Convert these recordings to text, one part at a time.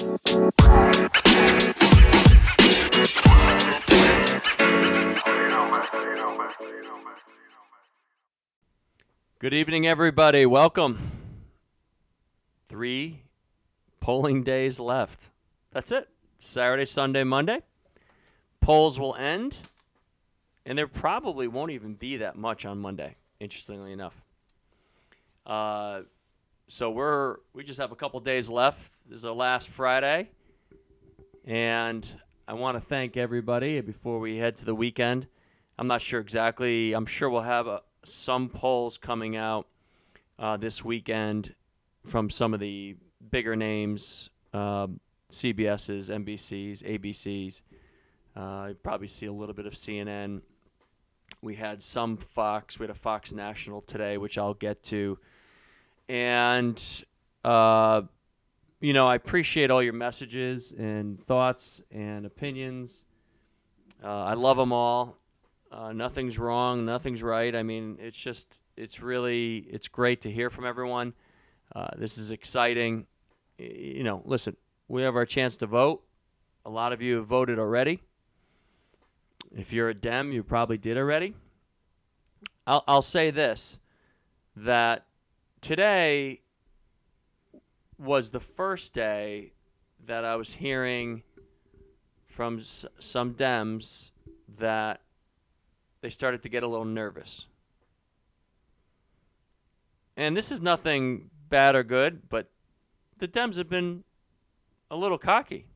Good evening, everybody. Welcome. Three polling days left. That's it. Saturday, Sunday, Monday. Polls will end, and there probably won't even be that much on Monday, interestingly enough. Uh, so we're we just have a couple days left. This is our last Friday, and I want to thank everybody before we head to the weekend. I'm not sure exactly. I'm sure we'll have a, some polls coming out uh, this weekend from some of the bigger names, uh, CBS's, NBC's, ABC's. Uh, you probably see a little bit of CNN. We had some Fox. We had a Fox National today, which I'll get to. And, uh, you know, I appreciate all your messages and thoughts and opinions. Uh, I love them all. Uh, nothing's wrong, nothing's right. I mean, it's just, it's really, it's great to hear from everyone. Uh, this is exciting. You know, listen, we have our chance to vote. A lot of you have voted already. If you're a Dem, you probably did already. I'll, I'll say this that today was the first day that I was hearing from s- some Dems that they started to get a little nervous. And this is nothing bad or good, but the Dems have been a little cocky,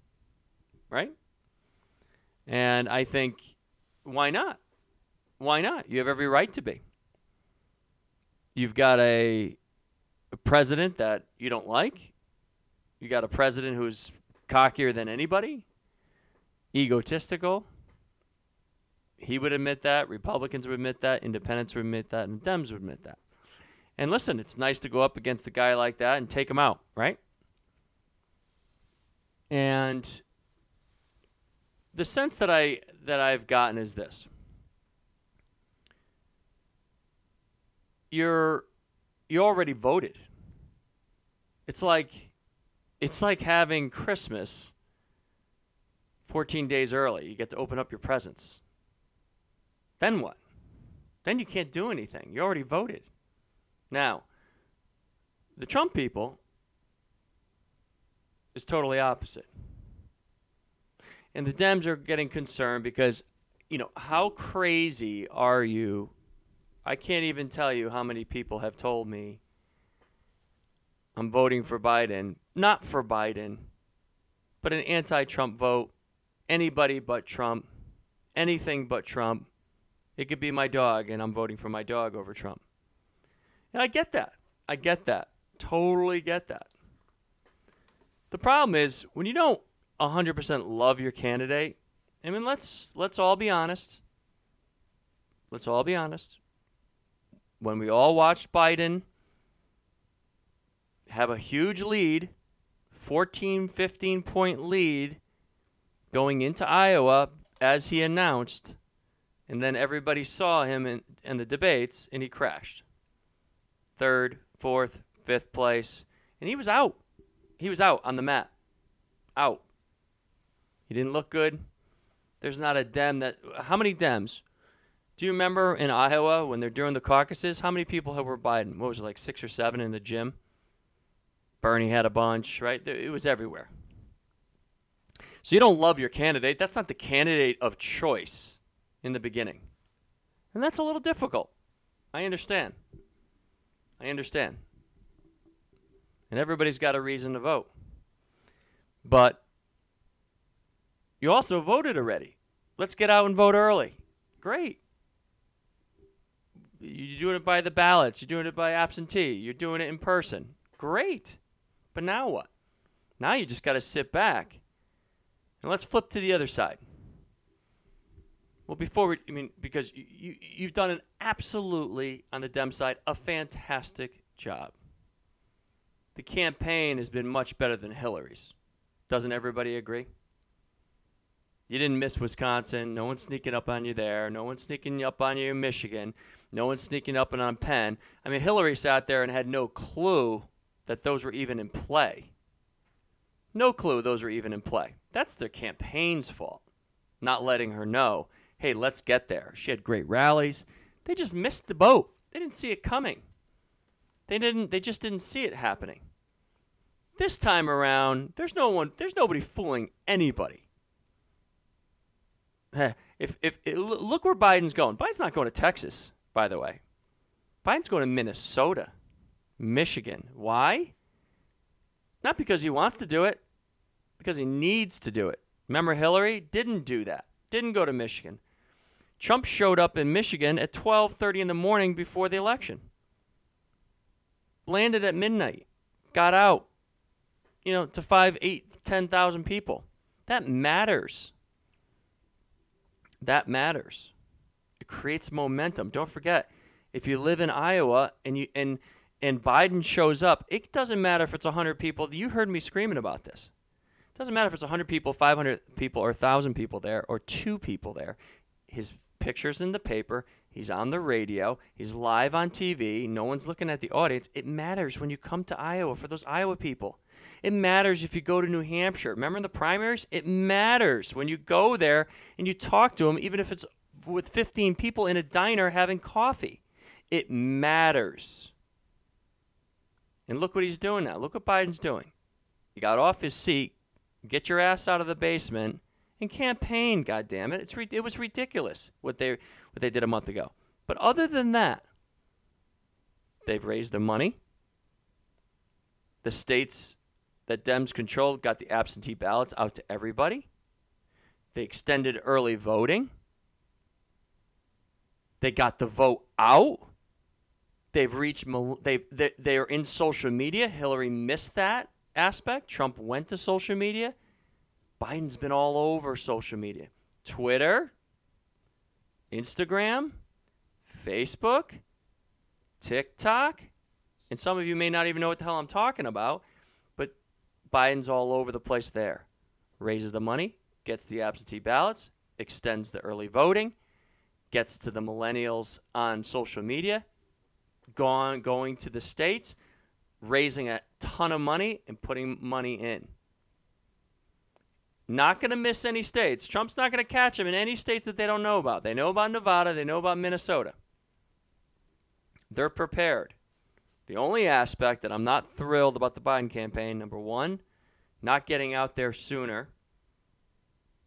right? And I think, why not? Why not? You have every right to be. You've got a, a president that you don't like. You got a president who's cockier than anybody, egotistical. He would admit that. Republicans would admit that. Independents would admit that. And Dems would admit that. And listen, it's nice to go up against a guy like that and take him out, right? And the sense that I that I've gotten is this. You're you already voted. It's like it's like having Christmas 14 days early. You get to open up your presents. Then what? Then you can't do anything. You already voted. Now, the Trump people is totally opposite. And the Dems are getting concerned because, you know, how crazy are you? I can't even tell you how many people have told me I'm voting for Biden, not for Biden, but an anti Trump vote. Anybody but Trump, anything but Trump. It could be my dog, and I'm voting for my dog over Trump. And I get that. I get that. Totally get that. The problem is when you don't 100% love your candidate. I mean, let's let's all be honest. Let's all be honest. When we all watched Biden have a huge lead, 14, 15 point lead going into Iowa as he announced, and then everybody saw him in, in the debates and he crashed. Third, fourth, fifth place, and he was out. He was out on the mat. Out. He didn't look good. There's not a Dem that. How many Dems? Do you remember in Iowa when they're doing the caucuses? How many people were Biden? What was it, like six or seven in the gym? Bernie had a bunch, right? It was everywhere. So you don't love your candidate. That's not the candidate of choice in the beginning. And that's a little difficult. I understand. I understand. And everybody's got a reason to vote. But you also voted already. Let's get out and vote early. Great. You're doing it by the ballots. You're doing it by absentee. You're doing it in person. Great. But now what? Now you just got to sit back. And let's flip to the other side. Well, before we, I mean, because you, you, you've done an absolutely, on the Dem side, a fantastic job. The campaign has been much better than Hillary's. Doesn't everybody agree? You didn't miss Wisconsin. No one's sneaking up on you there. No one's sneaking up on you in Michigan. No one's sneaking up and on Penn. I mean, Hillary sat there and had no clue that those were even in play. No clue those were even in play. That's their campaign's fault, not letting her know, hey, let's get there. She had great rallies. They just missed the boat. They didn't see it coming. They didn't they just didn't see it happening. This time around, there's no one there's nobody fooling anybody. If if, if look where Biden's going. Biden's not going to Texas, by the way. Biden's going to Minnesota, Michigan. Why? Not because he wants to do it, because he needs to do it. Remember Hillary didn't do that. Didn't go to Michigan. Trump showed up in Michigan at 12:30 in the morning before the election. Landed at midnight. Got out. You know, to 5, 8, 10,000 people. That matters. That matters. It creates momentum. Don't forget, if you live in Iowa and you and and Biden shows up, it doesn't matter if it's 100 people. You heard me screaming about this. It doesn't matter if it's 100 people, 500 people, or 1,000 people there, or two people there. His picture's in the paper. He's on the radio. He's live on TV. No one's looking at the audience. It matters when you come to Iowa for those Iowa people. It matters if you go to New Hampshire. Remember the primaries? It matters when you go there and you talk to them, even if it's with 15 people in a diner having coffee. It matters. And look what he's doing now. Look what Biden's doing. He got off his seat, get your ass out of the basement, and campaign. God damn it! It's it was ridiculous what they what they did a month ago. But other than that, they've raised the money. The states that Dems controlled got the absentee ballots out to everybody. They extended early voting. They got the vote out. They've reached. They've. They are in social media. Hillary missed that aspect. Trump went to social media. Biden's been all over social media, Twitter, Instagram, Facebook, TikTok, and some of you may not even know what the hell I'm talking about. But Biden's all over the place there. Raises the money, gets the absentee ballots, extends the early voting, gets to the millennials on social media gone going to the states, raising a ton of money and putting money in. Not going to miss any states. Trump's not going to catch them in any states that they don't know about. They know about Nevada, they know about Minnesota. They're prepared. The only aspect that I'm not thrilled about the Biden campaign, number one, not getting out there sooner.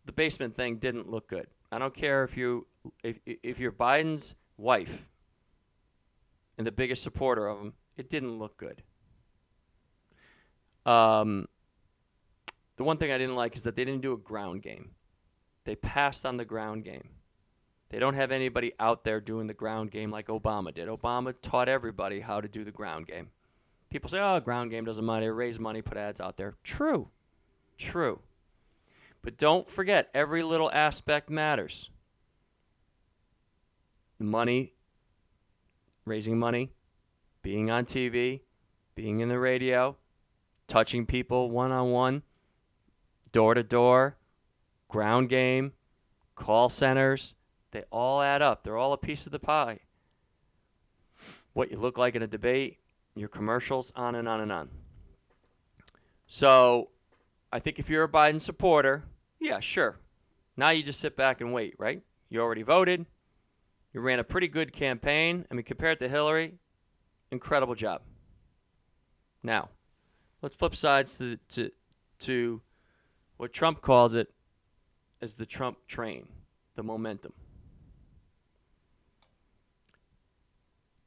The basement thing didn't look good. I don't care if you if if you're Biden's wife and the biggest supporter of him, it didn't look good. Um, the one thing I didn't like is that they didn't do a ground game. They passed on the ground game. They don't have anybody out there doing the ground game like Obama did. Obama taught everybody how to do the ground game. People say, oh, ground game doesn't matter. Raise money, put ads out there. True. True. But don't forget, every little aspect matters. Money raising money, being on TV, being in the radio, touching people one on one, door to door, ground game, call centers, they all add up. They're all a piece of the pie. What you look like in a debate, your commercials, on and on and on. So I think if you're a Biden supporter, yeah, sure. Now you just sit back and wait, right? You already voted. You ran a pretty good campaign. I mean, compared to Hillary, incredible job. Now, let's flip sides to, to, to what Trump calls it as the Trump train, the momentum.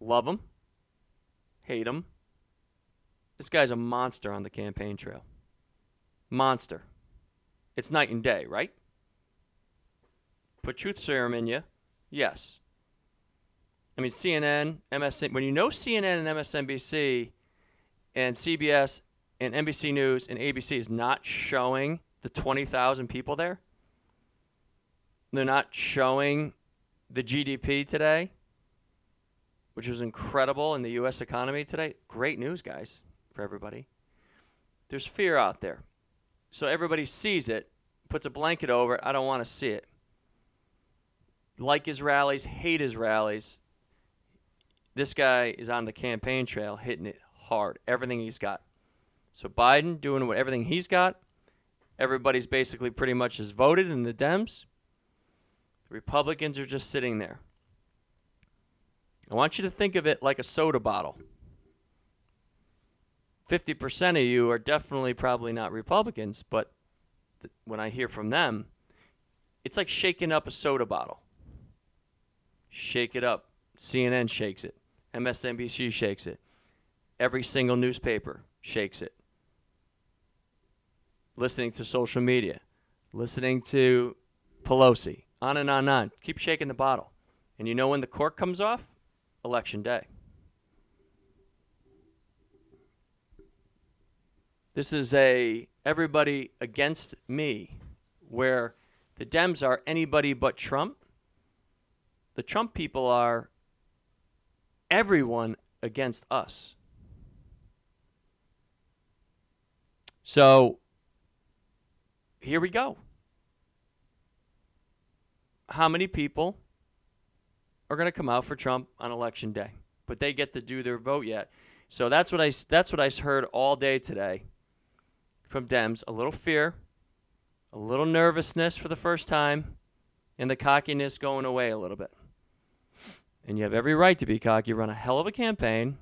Love him, hate him. This guy's a monster on the campaign trail. Monster. It's night and day, right? Put truth serum in you. Yes. I mean, CNN, MSN, when you know CNN and MSNBC and CBS and NBC News and ABC is not showing the 20,000 people there, they're not showing the GDP today, which was incredible in the U.S. economy today. Great news, guys, for everybody. There's fear out there. So everybody sees it, puts a blanket over it. I don't want to see it. Like his rallies, hate his rallies. This guy is on the campaign trail hitting it hard, everything he's got. So Biden doing what everything he's got, Everybody's basically pretty much has voted in the Dems. The Republicans are just sitting there. I want you to think of it like a soda bottle. 50% of you are definitely probably not Republicans, but th- when I hear from them, it's like shaking up a soda bottle. Shake it up. CNN shakes it. MSNBC shakes it. Every single newspaper shakes it. Listening to social media, listening to Pelosi, on and on and on. Keep shaking the bottle. And you know when the cork comes off? Election day. This is a everybody against me where the Dems are anybody but Trump. The Trump people are everyone against us. So here we go. How many people are going to come out for Trump on election day? But they get to do their vote yet. So that's what I that's what I heard all day today from Dems. A little fear, a little nervousness for the first time, and the cockiness going away a little bit. And you have every right to be cocky. You run a hell of a campaign.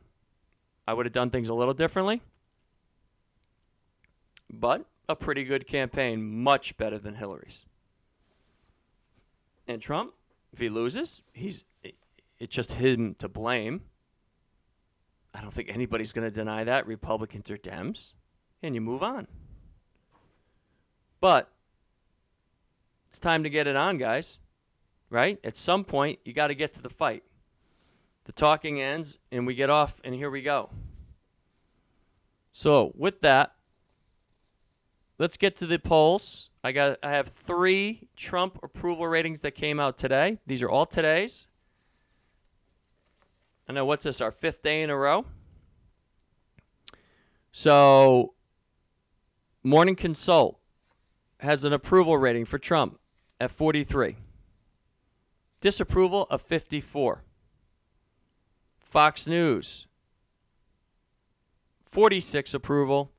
I would have done things a little differently, but a pretty good campaign, much better than Hillary's. And Trump, if he loses, he's it's just him to blame. I don't think anybody's going to deny that, Republicans or Dems, and you move on. But it's time to get it on, guys. Right? At some point, you got to get to the fight. The talking ends, and we get off, and here we go. So, with that, let's get to the polls. I got I have 3 Trump approval ratings that came out today. These are all today's. I know what's this our 5th day in a row. So, Morning Consult has an approval rating for Trump at 43. Disapproval of 54. Fox News, 46 approval,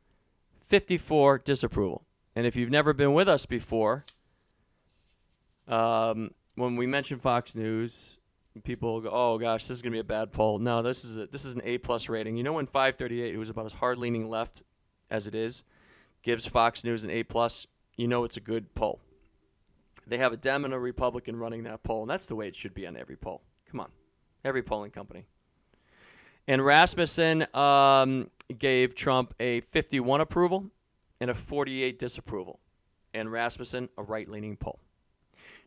54 disapproval. And if you've never been with us before, um, when we mention Fox News, people go, "Oh gosh, this is gonna be a bad poll." No, this is a, this is an A plus rating. You know, when 538, who's about as hard leaning left as it is, gives Fox News an A plus, you know it's a good poll. They have a Dem and a Republican running that poll, and that's the way it should be on every poll. Come on, every polling company. And Rasmussen um, gave Trump a 51 approval and a 48 disapproval. And Rasmussen, a right leaning poll.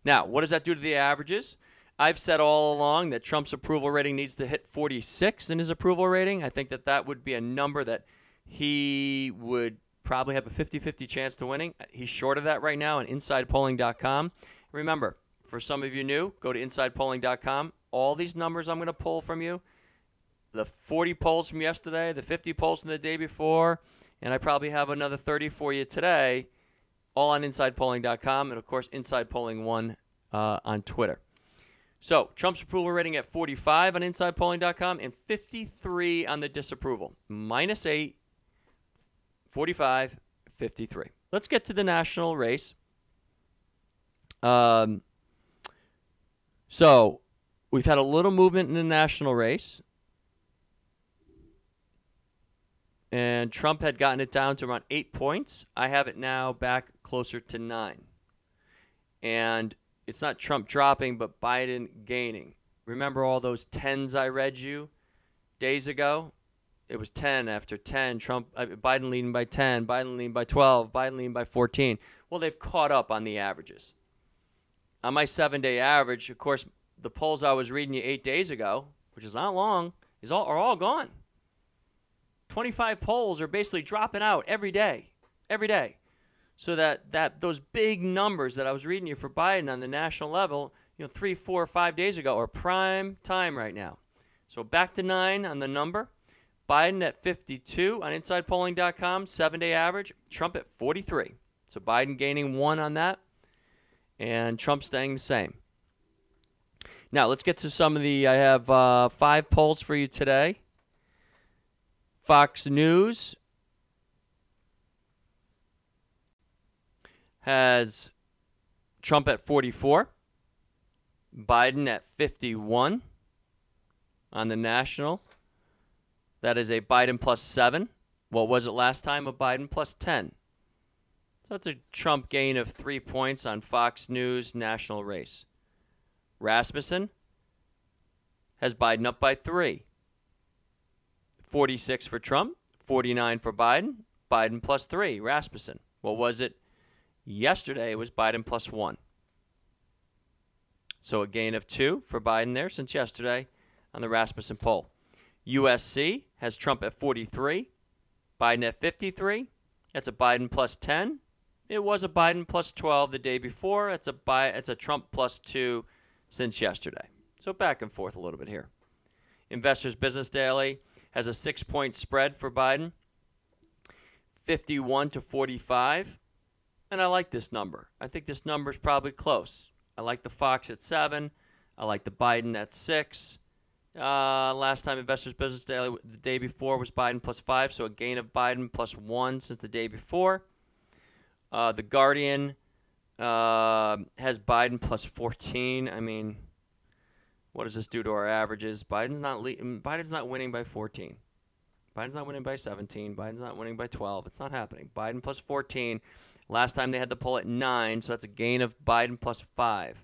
Now, what does that do to the averages? I've said all along that Trump's approval rating needs to hit 46 in his approval rating. I think that that would be a number that he would probably have a 50 50 chance to winning. He's short of that right now on InsidePolling.com. Remember, for some of you new, go to InsidePolling.com. All these numbers I'm going to pull from you the 40 polls from yesterday, the 50 polls from the day before, and I probably have another 30 for you today, all on InsidePolling.com, and of course, insidepolling1 uh, on Twitter. So, Trump's approval rating at 45 on InsidePolling.com and 53 on the disapproval. Minus 8, 45, 53. Let's get to the national race. Um, so, we've had a little movement in the national race. And Trump had gotten it down to around eight points. I have it now back closer to nine. And it's not Trump dropping, but Biden gaining. Remember all those tens I read you days ago? It was 10 after 10. Trump, Biden leading by 10, Biden leading by 12, Biden leading by 14. Well, they've caught up on the averages. On my seven day average, of course, the polls I was reading you eight days ago, which is not long, is all, are all gone. 25 polls are basically dropping out every day, every day. So that, that those big numbers that I was reading you for Biden on the national level, you know, three, four, five days ago are prime time right now. So back to nine on the number. Biden at 52 on InsidePolling.com, seven day average. Trump at 43. So Biden gaining one on that, and Trump staying the same. Now let's get to some of the. I have uh, five polls for you today. Fox News. has Trump at 44, Biden at 51 on the national. That is a Biden plus 7. What was it last time? A Biden plus 10. So that's a Trump gain of three points on Fox News national race. Rasmussen has Biden up by three. 46 for Trump, 49 for Biden. Biden plus three. Rasmussen. What was it yesterday? It was Biden plus one. So a gain of two for Biden there since yesterday on the Rasmussen poll. USC has Trump at 43, Biden at 53. That's a Biden plus 10. It was a Biden plus 12 the day before. It's a Bi- it's a Trump plus 2 since yesterday. So back and forth a little bit here. Investors Business Daily has a 6-point spread for Biden. 51 to 45. And I like this number. I think this number is probably close. I like the Fox at 7. I like the Biden at 6. Uh, last time Investors Business Daily, the day before, was Biden plus 5, so a gain of Biden plus 1 since the day before. Uh, the Guardian uh, has Biden plus 14. I mean, what does this do to our averages? Biden's not le- mm, Biden's not winning by 14. Biden's not winning by 17. Biden's not winning by 12. It's not happening. Biden plus 14. Last time they had the poll at 9, so that's a gain of Biden plus 5.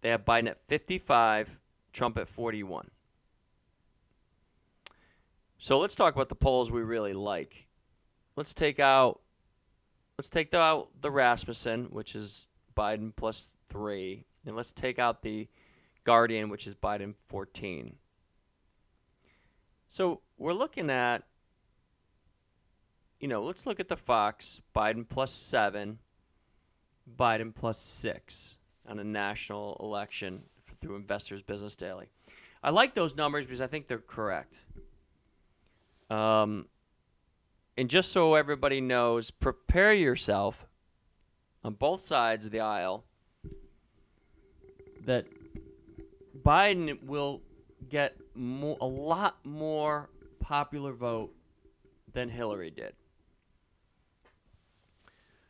They have Biden at 55, Trump at 41. So let's talk about the polls we really like. Let's take out let's take out the Rasmussen, which is Biden plus 3, and let's take out the Guardian, which is Biden 14. So we're looking at, you know, let's look at the Fox, Biden plus seven, Biden plus six on a national election through Investors Business Daily. I like those numbers because I think they're correct. Um, and just so everybody knows, prepare yourself on both sides of the aisle that Biden will get a lot more popular vote than Hillary did.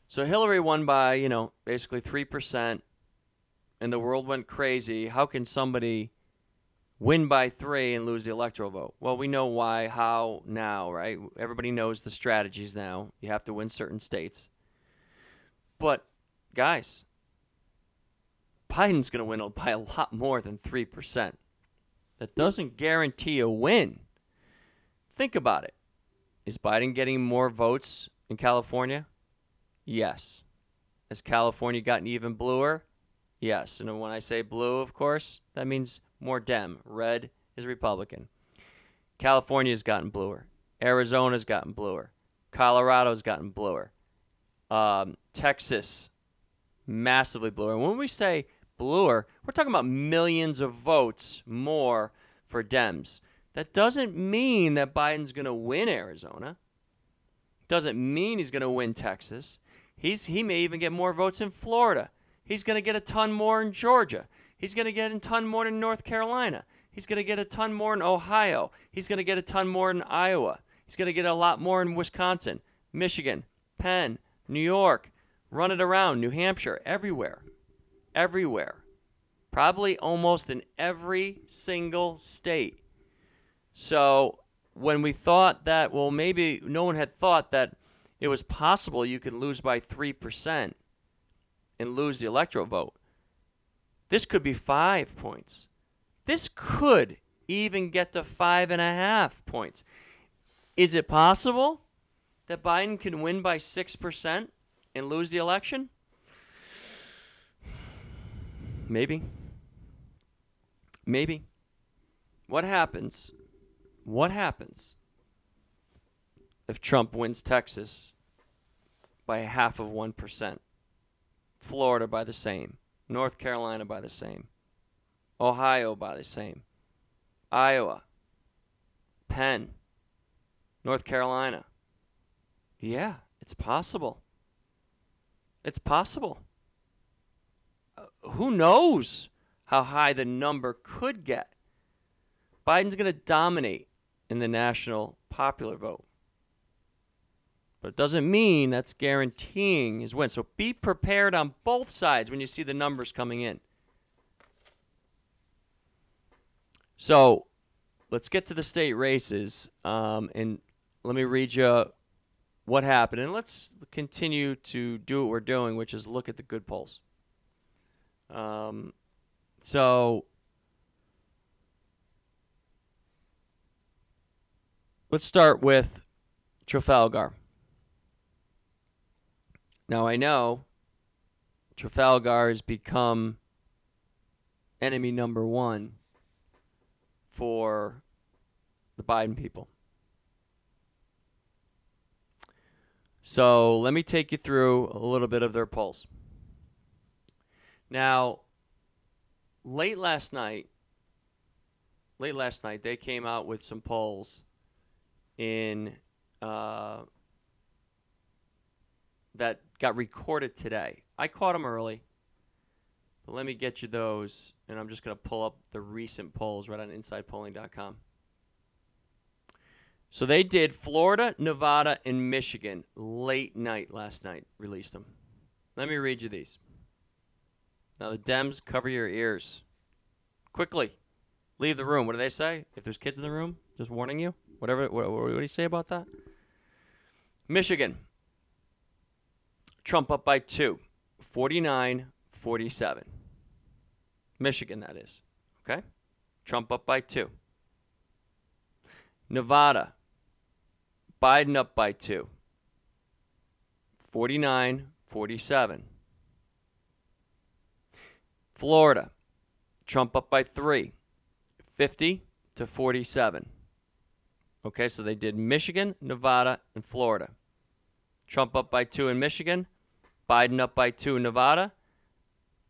So Hillary won by, you know, basically 3%, and the world went crazy. How can somebody win by three and lose the electoral vote? Well, we know why, how, now, right? Everybody knows the strategies now. You have to win certain states. But, guys, Biden's going to win by a lot more than 3% that doesn't guarantee a win. Think about it. Is Biden getting more votes in California? Yes. Has California gotten even bluer? Yes. And when I say blue, of course, that means more Dem. Red is Republican. California's gotten bluer. Arizona's gotten bluer. Colorado's gotten bluer. Um, Texas, massively bluer. And when we say bluer, we're talking about millions of votes more for Dems. That doesn't mean that Biden's going to win Arizona. Doesn't mean he's going to win Texas. He's he may even get more votes in Florida. He's going to get a ton more in Georgia. He's going to get a ton more in North Carolina. He's going to get a ton more in Ohio. He's going to get a ton more in Iowa. He's going to get a lot more in Wisconsin, Michigan, Penn, New York. Run it around, New Hampshire, everywhere everywhere, probably almost in every single state. So when we thought that, well, maybe no one had thought that it was possible you could lose by 3% and lose the electoral vote. This could be five points. This could even get to five and a half points. Is it possible that Biden can win by 6% and lose the election? Maybe. Maybe. What happens? What happens if Trump wins Texas by half of 1%? Florida by the same. North Carolina by the same. Ohio by the same. Iowa. Penn. North Carolina. Yeah, it's possible. It's possible who knows how high the number could get? Biden's going to dominate in the national popular vote. But it doesn't mean that's guaranteeing his win. So be prepared on both sides when you see the numbers coming in. So let's get to the state races. Um, and let me read you what happened. And let's continue to do what we're doing, which is look at the good polls. Um, so let's start with Trafalgar. Now I know Trafalgar has become enemy number one for the Biden people. So let me take you through a little bit of their polls. Now, late last night, late last night, they came out with some polls in uh, that got recorded today. I caught them early, but let me get you those, and I'm just going to pull up the recent polls right on InsidePolling.com. So they did Florida, Nevada, and Michigan late night last night, released them. Let me read you these. Now, the Dems, cover your ears. Quickly, leave the room. What do they say? If there's kids in the room, just warning you. Whatever. What, what do you say about that? Michigan, Trump up by two, 49 47. Michigan, that is. Okay? Trump up by two. Nevada, Biden up by two. 49 47. Florida, Trump up by three. 50 to 47. Okay, so they did Michigan, Nevada, and Florida. Trump up by two in Michigan, Biden up by two in Nevada,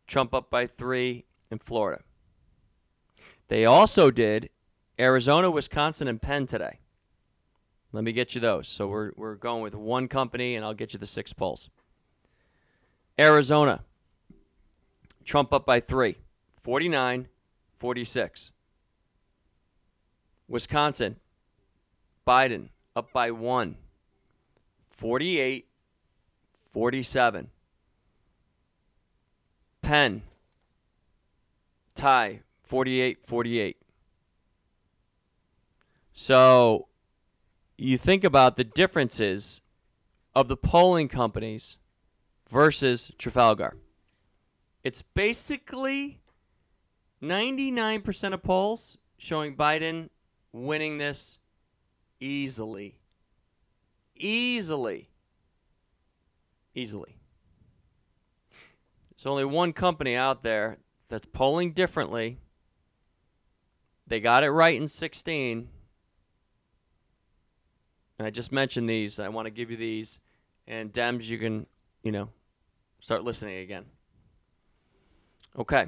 Trump up by three in Florida. They also did Arizona, Wisconsin, and Penn today. Let me get you those. So we're, we're going with one company, and I'll get you the six polls. Arizona, Trump up by three, 49 46. Wisconsin, Biden up by one, 48 47. Penn, tie, 48 48. So you think about the differences of the polling companies versus Trafalgar. It's basically 99% of polls showing Biden winning this easily. Easily. Easily. There's only one company out there that's polling differently. They got it right in 16. And I just mentioned these. I want to give you these. And Dems, you can, you know, start listening again. Okay.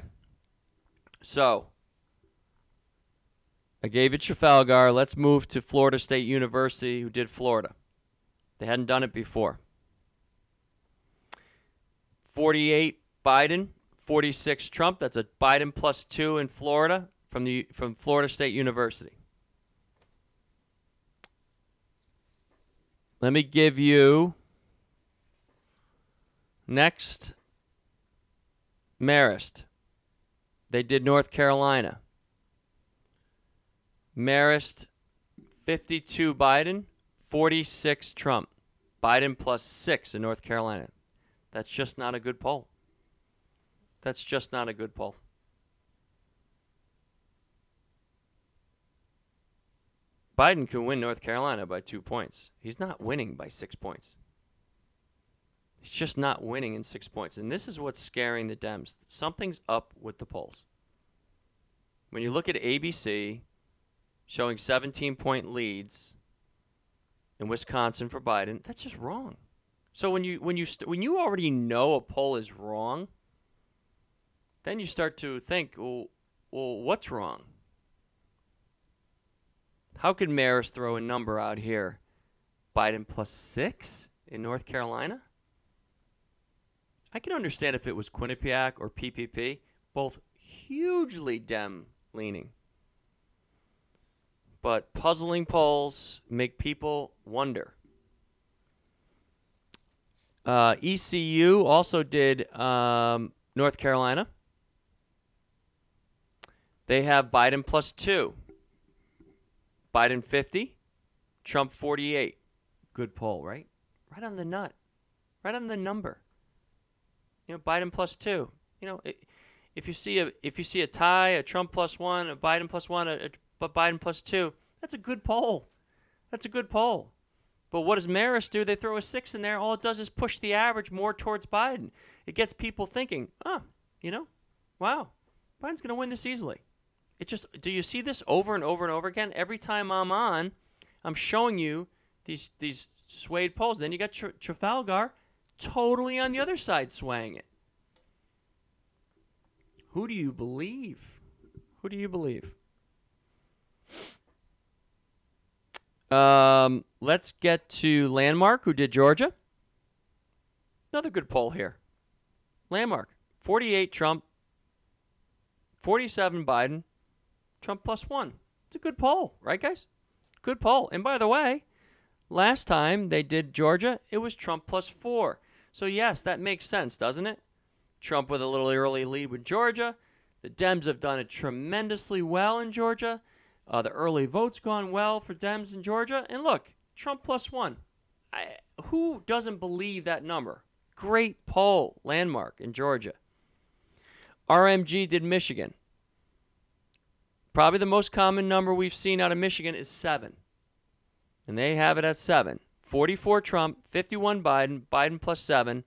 So, I gave you Trafalgar. Let's move to Florida State University, who did Florida. They hadn't done it before. 48 Biden, 46 Trump. That's a Biden plus two in Florida from the from Florida State University. Let me give you next Marist. They did North Carolina. Marist 52 Biden, 46 Trump. Biden plus 6 in North Carolina. That's just not a good poll. That's just not a good poll. Biden can win North Carolina by two points. He's not winning by six points. He's just not winning in six points. And this is what's scaring the Dems. Something's up with the polls. When you look at ABC showing 17 point leads in Wisconsin for Biden, that's just wrong. So when you when you st- when you already know a poll is wrong, then you start to think, well, well what's wrong? How could Marist throw a number out here? Biden plus six in North Carolina? I can understand if it was Quinnipiac or PPP, both hugely Dem leaning. But puzzling polls make people wonder. Uh, ECU also did um, North Carolina. They have Biden plus two. Biden 50, Trump 48. Good poll, right? Right on the nut. Right on the number. You know, Biden plus two. You know, if you see a if you see a tie, a Trump plus one, a Biden plus one, a, a Biden plus two, that's a good poll. That's a good poll. But what does Marist do? They throw a six in there. All it does is push the average more towards Biden. It gets people thinking, oh, you know, wow, Biden's going to win this easily. It just, do you see this over and over and over again? Every time I'm on, I'm showing you these these swayed polls. Then you got Trafalgar totally on the other side swaying it. Who do you believe? Who do you believe? Um, let's get to Landmark, who did Georgia. Another good poll here. Landmark, 48 Trump, 47 Biden, Trump plus one. It's a good poll, right, guys? Good poll. And by the way, last time they did Georgia, it was Trump plus four. So, yes, that makes sense, doesn't it? Trump with a little early lead with Georgia. The Dems have done it tremendously well in Georgia. Uh, the early vote's gone well for Dems in Georgia. And look, Trump plus one. I, who doesn't believe that number? Great poll, landmark in Georgia. RMG did Michigan. Probably the most common number we've seen out of Michigan is seven. And they have it at seven. 44 Trump, 51 Biden, Biden plus seven.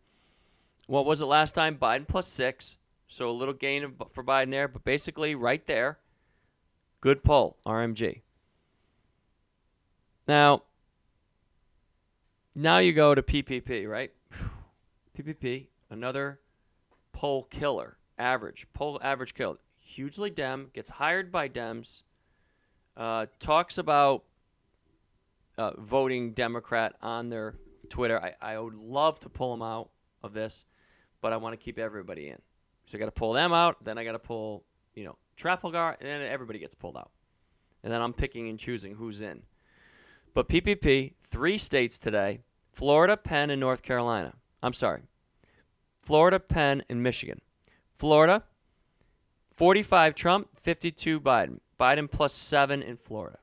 What was it last time? Biden plus six. So a little gain for Biden there, but basically right there. Good poll, RMG. Now, now you go to PPP, right? PPP, another poll killer, average, poll average killer. Hugely Dem, gets hired by Dems, uh, talks about uh, voting Democrat on their Twitter. I, I would love to pull them out of this, but I want to keep everybody in. So I got to pull them out. Then I got to pull, you know, Trafalgar, and then everybody gets pulled out. And then I'm picking and choosing who's in. But PPP, three states today Florida, Penn, and North Carolina. I'm sorry. Florida, Penn, and Michigan. Florida, 45 Trump, 52 Biden. Biden plus seven in Florida.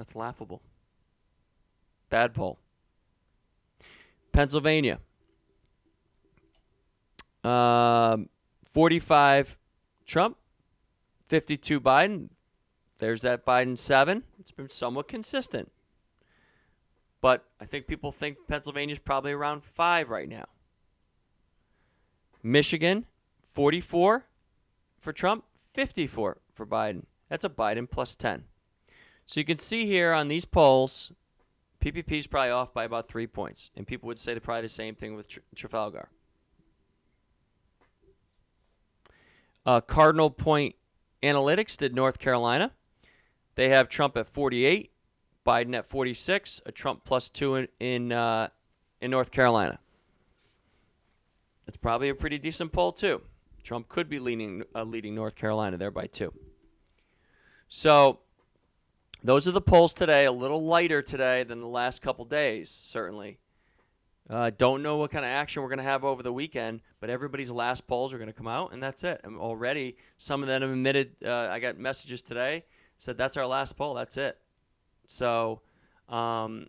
That's laughable. Bad poll. Pennsylvania. Um, 45 Trump, 52 Biden. There's that Biden 7. It's been somewhat consistent. But I think people think Pennsylvania's probably around 5 right now. Michigan, 44 for Trump, 54 for Biden. That's a Biden plus 10. So you can see here on these polls, PPP is probably off by about three points. And people would say probably the same thing with Trafalgar. Uh, Cardinal Point Analytics did North Carolina. They have Trump at 48, Biden at 46, a Trump plus two in in, uh, in North Carolina. It's probably a pretty decent poll too. Trump could be leading uh, leading North Carolina there by two. So those are the polls today. A little lighter today than the last couple days, certainly. Uh, don't know what kind of action we're going to have over the weekend, but everybody's last polls are going to come out, and that's it. And already, some of them have admitted. Uh, I got messages today said that's our last poll. That's it. So, um,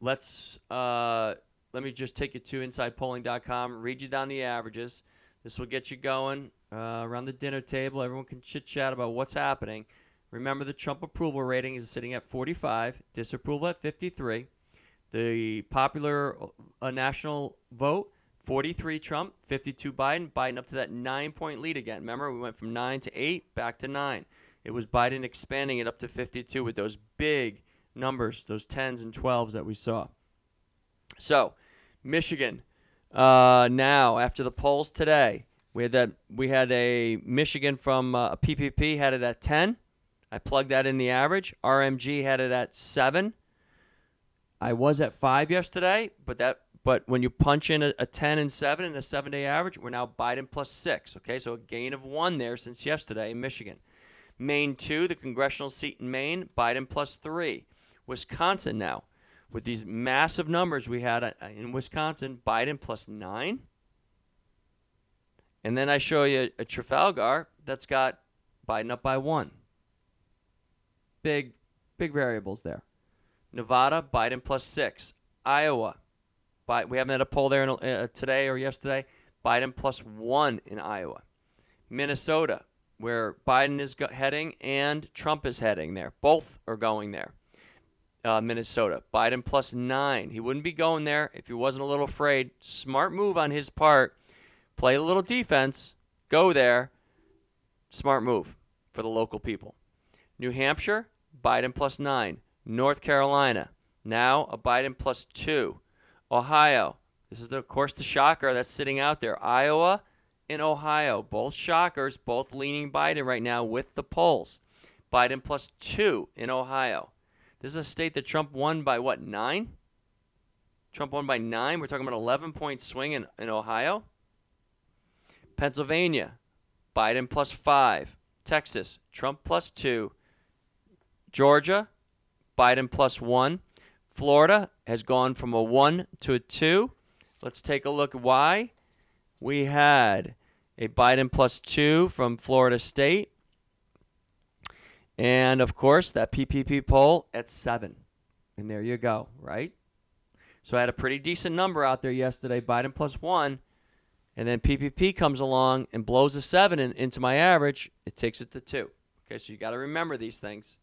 let's uh, let me just take you to InsidePolling.com. Read you down the averages. This will get you going uh, around the dinner table. Everyone can chit chat about what's happening. Remember, the Trump approval rating is sitting at 45, disapproval at 53. The popular uh, national vote 43 Trump, 52 Biden. Biden up to that nine point lead again. Remember, we went from nine to eight, back to nine. It was Biden expanding it up to 52 with those big numbers, those 10s and 12s that we saw. So, Michigan, uh, now after the polls today, we had that we had a Michigan from uh, a PPP had it at 10. I plugged that in the average. RMG had it at seven. I was at five yesterday, but that but when you punch in a, a 10 and 7 and a seven day average, we're now Biden plus six. Okay, so a gain of one there since yesterday in Michigan. Maine 2, the congressional seat in Maine, Biden plus three. Wisconsin now. with these massive numbers we had uh, in Wisconsin, Biden plus nine. And then I show you a Trafalgar that's got Biden up by one. Big, big variables there. Nevada, Biden plus six. Iowa, Bi- we haven't had a poll there in, uh, today or yesterday. Biden plus one in Iowa. Minnesota, where Biden is go- heading and Trump is heading there. Both are going there. Uh, Minnesota, Biden plus nine. He wouldn't be going there if he wasn't a little afraid. Smart move on his part. Play a little defense. Go there. Smart move for the local people. New Hampshire, Biden plus nine. North Carolina, now a Biden plus two. Ohio, this is, the, of course, the shocker that's sitting out there. Iowa and Ohio, both shockers, both leaning Biden right now with the polls. Biden plus two in Ohio. This is a state that Trump won by what, nine? Trump won by nine. We're talking about 11 point swing in, in Ohio. Pennsylvania, Biden plus five. Texas, Trump plus two. Georgia, Biden plus one. Florida has gone from a one to a two. Let's take a look at why. We had a Biden plus two from Florida State. And of course, that PPP poll at seven. And there you go, right? So I had a pretty decent number out there yesterday, Biden plus one. And then PPP comes along and blows a seven in, into my average. It takes it to two. Okay, so you got to remember these things.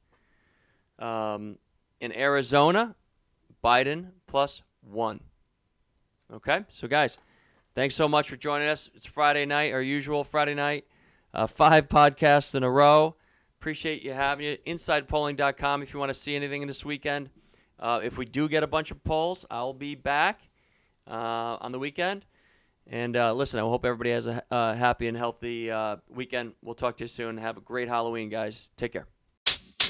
Um, in Arizona, Biden plus one. Okay, so guys, thanks so much for joining us. It's Friday night, our usual Friday night. Uh, five podcasts in a row. Appreciate you having you. InsidePolling.com if you want to see anything in this weekend. Uh, if we do get a bunch of polls, I'll be back uh, on the weekend. And uh, listen, I hope everybody has a uh, happy and healthy uh, weekend. We'll talk to you soon. Have a great Halloween, guys. Take care.